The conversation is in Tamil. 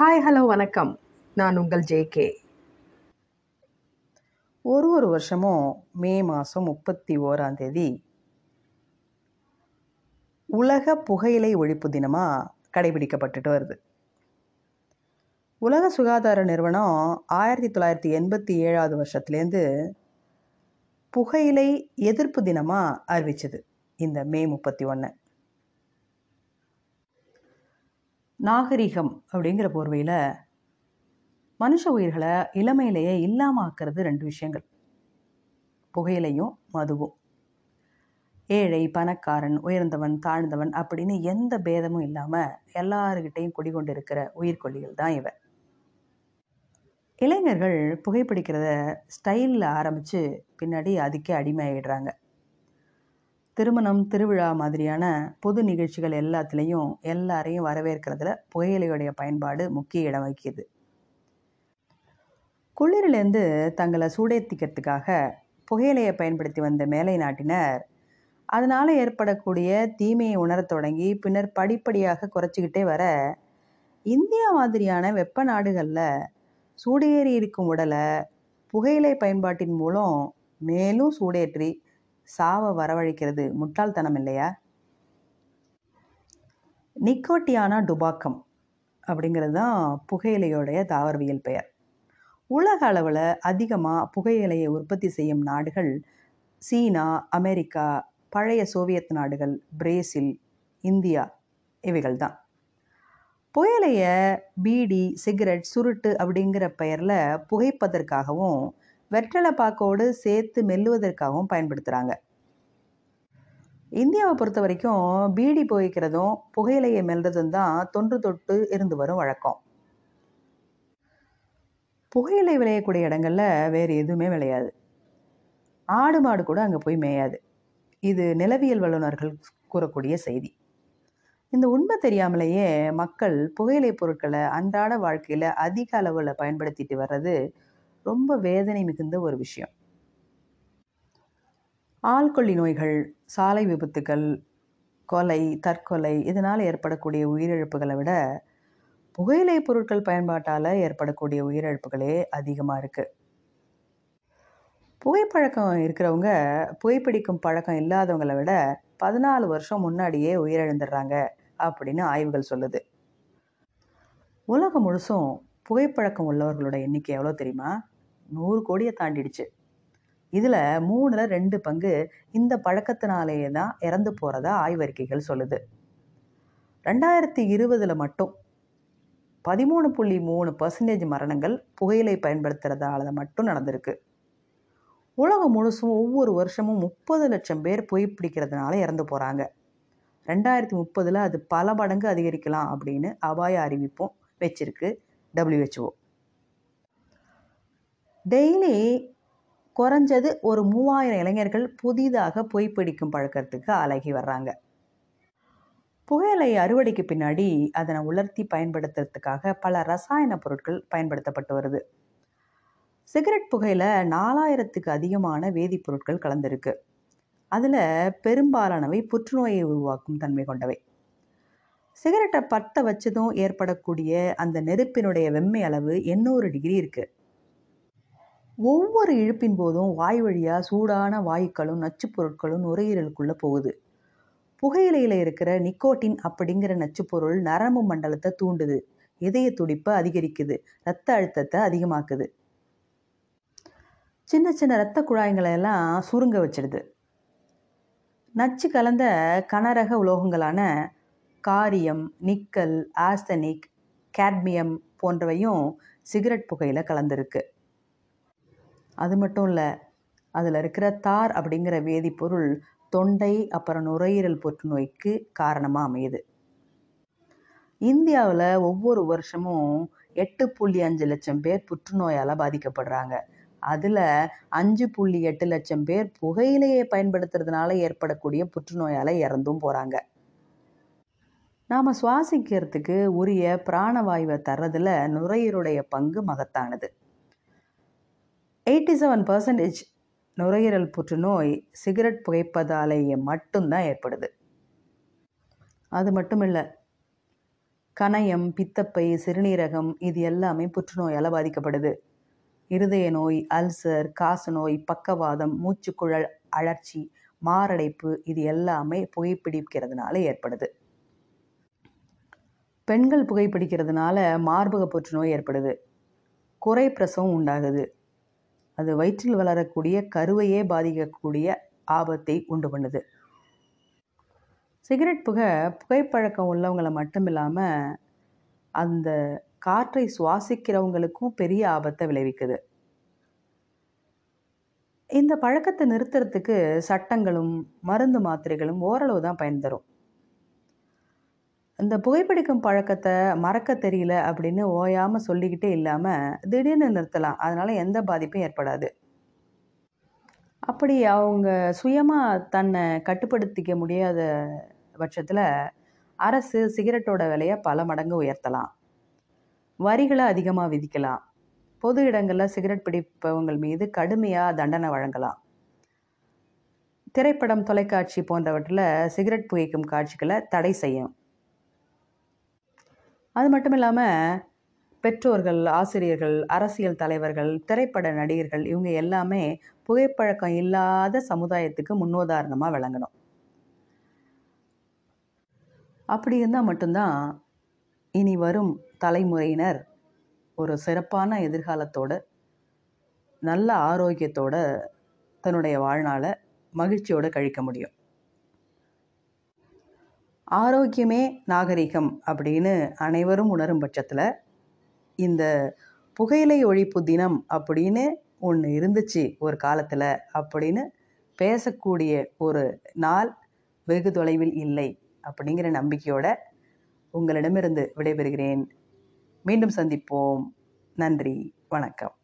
ஹாய் ஹலோ வணக்கம். நான் உங்கள் ஜேகே ஒரு ஒரு வருஷமும் மே மாதம் முப்பத்தி ஓராம் தேதி உலக புகையிலை ஒழிப்பு தினமாக கடைபிடிக்கப்பட்டுட்டு வருது. உலக சுகாதார நிறுவனம் ஆயிரத்தி தொள்ளாயிரத்தி எண்பத்தி ஏழாவது வருஷத்துலேருந்து புகையிலை எதிர்ப்பு தினமாக அறிவிச்சது இந்த மே முப்பத்தி ஒன்று நாகரிகம் அப்படிங்கிற போர்வையில் மனுஷ உயிர்களை இளமையிலேயே இல்லாமல் ஆக்கிறது ரெண்டு விஷயங்கள். புகையிலையும் மதுவும். ஏழை பணக்காரன் உயர்ந்தவன் தாழ்ந்தவன் அப்படின்னு எந்த பேதமும் இல்லாமல் எல்லாருக்கிட்டையும் குடிகொண்டு இருக்கிற உயிர்கொல்லிகள் தான் இவை. இளைஞர்கள் புகைப்பிடிக்கிறத ஸ்டைலில் ஆரம்பித்து பின்னாடி அதுக்கே அடிமையாகிடுறாங்க திருமணம் திருவிழா மாதிரியான பொது நிகழ்ச்சிகள் எல்லாத்துலேயும் எல்லாரையும் வரவேற்கிறதுல புகையிலையுடைய பயன்பாடு முக்கிய இடம் வகிக்குது. குளிரிலேருந்து தங்களை சூடேற்றிக்கிறதுக்காக புகையிலையை பயன்படுத்தி வந்த மேலை நாட்டினர். அதனால் ஏற்படக்கூடிய தீமையை உணரத் தொடங்கி பின்னர் படிப்படியாக குறைச்சிக்கிட்டே வர இந்தியா மாதிரியான வெப்ப நாடுகளில் சூடேறி இருக்கும் உடலை புகையிலை பயன்பாட்டின் மூலம் மேலும் சூடேற்றி சாவை வரவழைக்கிறது முட்டாள்தனம் இல்லையா? நிக்கோட்டியானா டுபாக்கம் அப்படிங்கிறது தான் புகையிலையோடைய தாவரவியல் பெயர். உலக அளவில் அதிகமாக புகையிலையை உற்பத்தி செய்யும் நாடுகள் சீனா அமெரிக்கா பழைய சோவியத் நாடுகள் பிரேசில் இந்தியா இவைகள் தான். புகையிலையை பீடி சிகரெட் சுருட்டு அப்படிங்கிற பெயரில் புகைப்பதற்காகவும் வெற்றலை பாக்கோடு சேர்த்து மெல்லுவதற்காகவும் பயன்படுத்துகிறாங்க இந்தியாவை பொறுத்த வரைக்கும் பீடி புகைக்கிறதும் புகையிலையை மெல்றதும் தான் தொன்று தொட்டு இருந்து வரும் வழக்கம். புகையிலை விளையக்கூடிய இடங்களில் வேறு எதுவுமே விளையாது. ஆடு மாடு கூட அங்கே போய் மேயாது. இது நிலவியல் வல்லுநர்கள் கூறக்கூடிய செய்தி. இந்த உண்மை தெரியாமலேயே மக்கள் புகையிலை பொருட்களை அன்றாட வாழ்க்கையில் அதிக அளவில் பயன்படுத்திட்டு வர்றது ரொம்ப வேதனை மிகுந்த ஒரு விஷயம். ஆள்கொல்லி நோய்கள் சாலை விபத்துக்கள் கொலை தற்கொலை இதனால் ஏற்படக்கூடிய உயிரிழப்புகளை விட புகையிலை பொருட்கள் பயன்பாட்டால் ஏற்படக்கூடிய உயிரிழப்புகளே அதிகமாக இருக்குது புகைப்பழக்கம் இருக்கிறவங்க புகைப்பிடிக்கும் பழக்கம் இல்லாதவங்களை விட பதினாலு வருஷம் முன்னாடியே உயிரிழந்துடுறாங்க அப்படின்னு ஆய்வுகள் சொல்லுது. உலகம் முழுசும் புகைப்பழக்கம் உள்ளவர்களோட எண்ணிக்கை எவ்வளோ தெரியுமா? நூறு கோடியை தாண்டிடுச்சு. இதில் மூணில் ரெண்டு பங்கு இந்த பழக்கத்தினாலேயே தான் இறந்து போகிறதா ஆய்வறிக்கைகள் சொல்லுது. ரெண்டாயிரத்தி இருபதில் மட்டும் பதிமூணு புள்ளி மூணு பர்சன்டேஜ் மரணங்கள் புகையிலை பயன்படுத்துகிறதால மட்டும் நடந்திருக்கு. உலகம் முழுசும் ஒவ்வொரு வருஷமும் முப்பது லட்சம் பேர் புகை பிடிக்கிறதுனால இறந்து போகிறாங்க ரெண்டாயிரத்தி முப்பதில் அது பல மடங்கு அதிகரிக்கலாம் அப்படின்னு அபாய அறிவிப்பும் வச்சிருக்கு டபிள்யூஹெச்ஓ டெய்லி குறைஞ்சது ஒரு மூவாயிரம் இளைஞர்கள் புதிதாக புகைப்பிடிக்கும் பழக்கத்துக்கு அழகி வர்றாங்க. புகையிலை அறுவடைக்கு பின்னாடி அதனை உலர்த்தி பயன்படுத்துறதுக்காக பல ரசாயன பொருட்கள் பயன்படுத்தப்பட்டு வருது. சிகரெட் புகையில் நாலாயிரத்துக்கு அதிகமான வேதிப்பொருட்கள் கலந்துருக்கு. அதில் பெரும்பாலானவை புற்றுநோயை உருவாக்கும் தன்மை கொண்டவை. சிகரெட்டை பற்ற வச்சதும் ஏற்படக்கூடிய அந்த நெருப்பினுடைய வெம்மை அளவு எண்ணூறு டிகிரி இருக்குது ஒவ்வொரு இழுப்பின் போதும் வாய் வழியாக சூடான வாயுக்களும் நச்சுப் பொருட்களும் நுரையீரலுக்குள்ளே போகுது. புகையிலையில் இருக்கிற நிக்கோட்டின் அப்படிங்கிற நச்சுப்பொருள் நரம்பு மண்டலத்தை தூண்டுது. இதய துடிப்பை அதிகரிக்குது. இரத்த அழுத்தத்தை அதிகமாக்குது. சின்ன சின்ன இரத்த குழாய்களை எல்லாம் சுருங்க வச்சிடுது. நச்சு கலந்த கனரக உலோகங்களான காரியம் நிக்கல் ஆஸ்தனிக் கேட்மியம் போன்றவையும் சிகரெட் புகையில் கலந்துருக்கு. மட்டும் இல்லை அதில் இருக்கிற தார் அப்படிங்கிற வேதிப்பொருள் தொண்டை அப்புறம் நுரையீரல் புற்றுநோய்க்கு காரணமாக அமையுது. இந்தியாவில் ஒவ்வொரு வருஷமும் எட்டு புள்ளி அஞ்சு லட்சம் பேர் புற்றுநோயால் பாதிக்கப்படுறாங்க. அதில் அஞ்சு புள்ளி எட்டு லட்சம் பேர் புகையிலையை பயன்படுத்துறதுனால ஏற்படக்கூடிய புற்றுநோயால் இறந்தும் போகிறாங்க நாம் சுவாசிக்கிறதுக்கு உரிய பிராணவாயுவை தர்றதில் நுரையீரலுடைய பங்கு மகத்தானது. எயிட்டி செவன் பர்சன்டேஜ் நுரையீரல் புற்றுநோய் சிகரெட் புகைப்பதாலேயே மட்டும்தான் ஏற்படுது. அது மட்டும் இல்லை கணையம் பித்தப்பை சிறுநீரகம் இது எல்லாமே புற்றுநோயால் பாதிக்கப்படுது. இருதய நோய் அல்சர் காசநோய் பக்கவாதம் மூச்சுக்குழல் அழற்சி மாரடைப்பு இது எல்லாமே புகைப்பிடிக்கிறதுனால ஏற்படுது. பெண்கள் புகைப்பிடிக்கிறதுனால மார்பக புற்றுநோய் ஏற்படுது. குறை பிரசவம் உண்டாகுது. அது வயிற்றில் வளரக்கூடிய கருவையே பாதிக்கக்கூடிய ஆபத்தை உண்டு பண்ணுது. சிகரெட் புகை புகைப்பழக்கம் உள்ளவங்களை மட்டும் இல்லாமல் அந்த காற்றை சுவாசிக்கிறவங்களுக்கும் பெரிய ஆபத்தை விளைவிக்குது. இந்த பழக்கத்தை நிறுத்துறதுக்கு சட்டங்களும் மருந்து மாத்திரைகளும் ஓரளவு தான் பயன் தரும். இந்த புகைப்பிடிக்கும் பழக்கத்தை மறக்க தெரியல அப்படின்னு ஓயாமல் சொல்லிக்கிட்டே இல்லாமல் திடீர்னு நிறுத்தலாம். அதனால் எந்த பாதிப்பும் ஏற்படாது. அப்படி அவங்க சுயமாக தன்னை கட்டுப்படுத்திக்க முடியாத பட்சத்தில் அரசு சிகரெட்டோட விலையை பல மடங்கு உயர்த்தலாம். வரிகளை அதிகமாக விதிக்கலாம். பொது இடங்களில் சிகரெட் பிடிப்பவங்கள் மீது கடுமையாக தண்டனை வழங்கலாம். திரைப்படம் தொலைக்காட்சி போன்றவற்றில் சிகரெட் புகைக்கும் காட்சிகளை தடை செய்யும். அது மட்டும் இல்லாமல் பெற்றோர்கள் ஆசிரியர்கள் அரசியல் தலைவர்கள் திரைப்பட நடிகர்கள் இவங்க எல்லாமே புகைப்பழக்கம் இல்லாத சமுதாயத்துக்கு முன்னுதாரணமாக விளங்கணும். அப்படி இருந்தால் மட்டும்தான் இனி வரும் தலைமுறையினர் ஒரு சிறப்பான எதிர்காலத்தோட நல்ல ஆரோக்கியத்தோடு தன்னுடைய வாழ்நாளை மகிழ்ச்சியோடு கழிக்க முடியும். ஆரோக்கியமே நாகரிகம் அப்படின்னு அனைவரும் உணரும் பட்சத்தில் இந்த புகையிலை ஒழிப்பு தினம் அப்படின்னு ஒன்று இருந்துச்சு ஒரு காலத்தில் அப்படின்னு பேசக்கூடிய ஒரு நாள் வெகு தொலைவில் இல்லை அப்படிங்கிற நம்பிக்கையோட உங்களிடமிருந்து விடைபெறுகிறேன். மீண்டும் சந்திப்போம். நன்றி. வணக்கம்.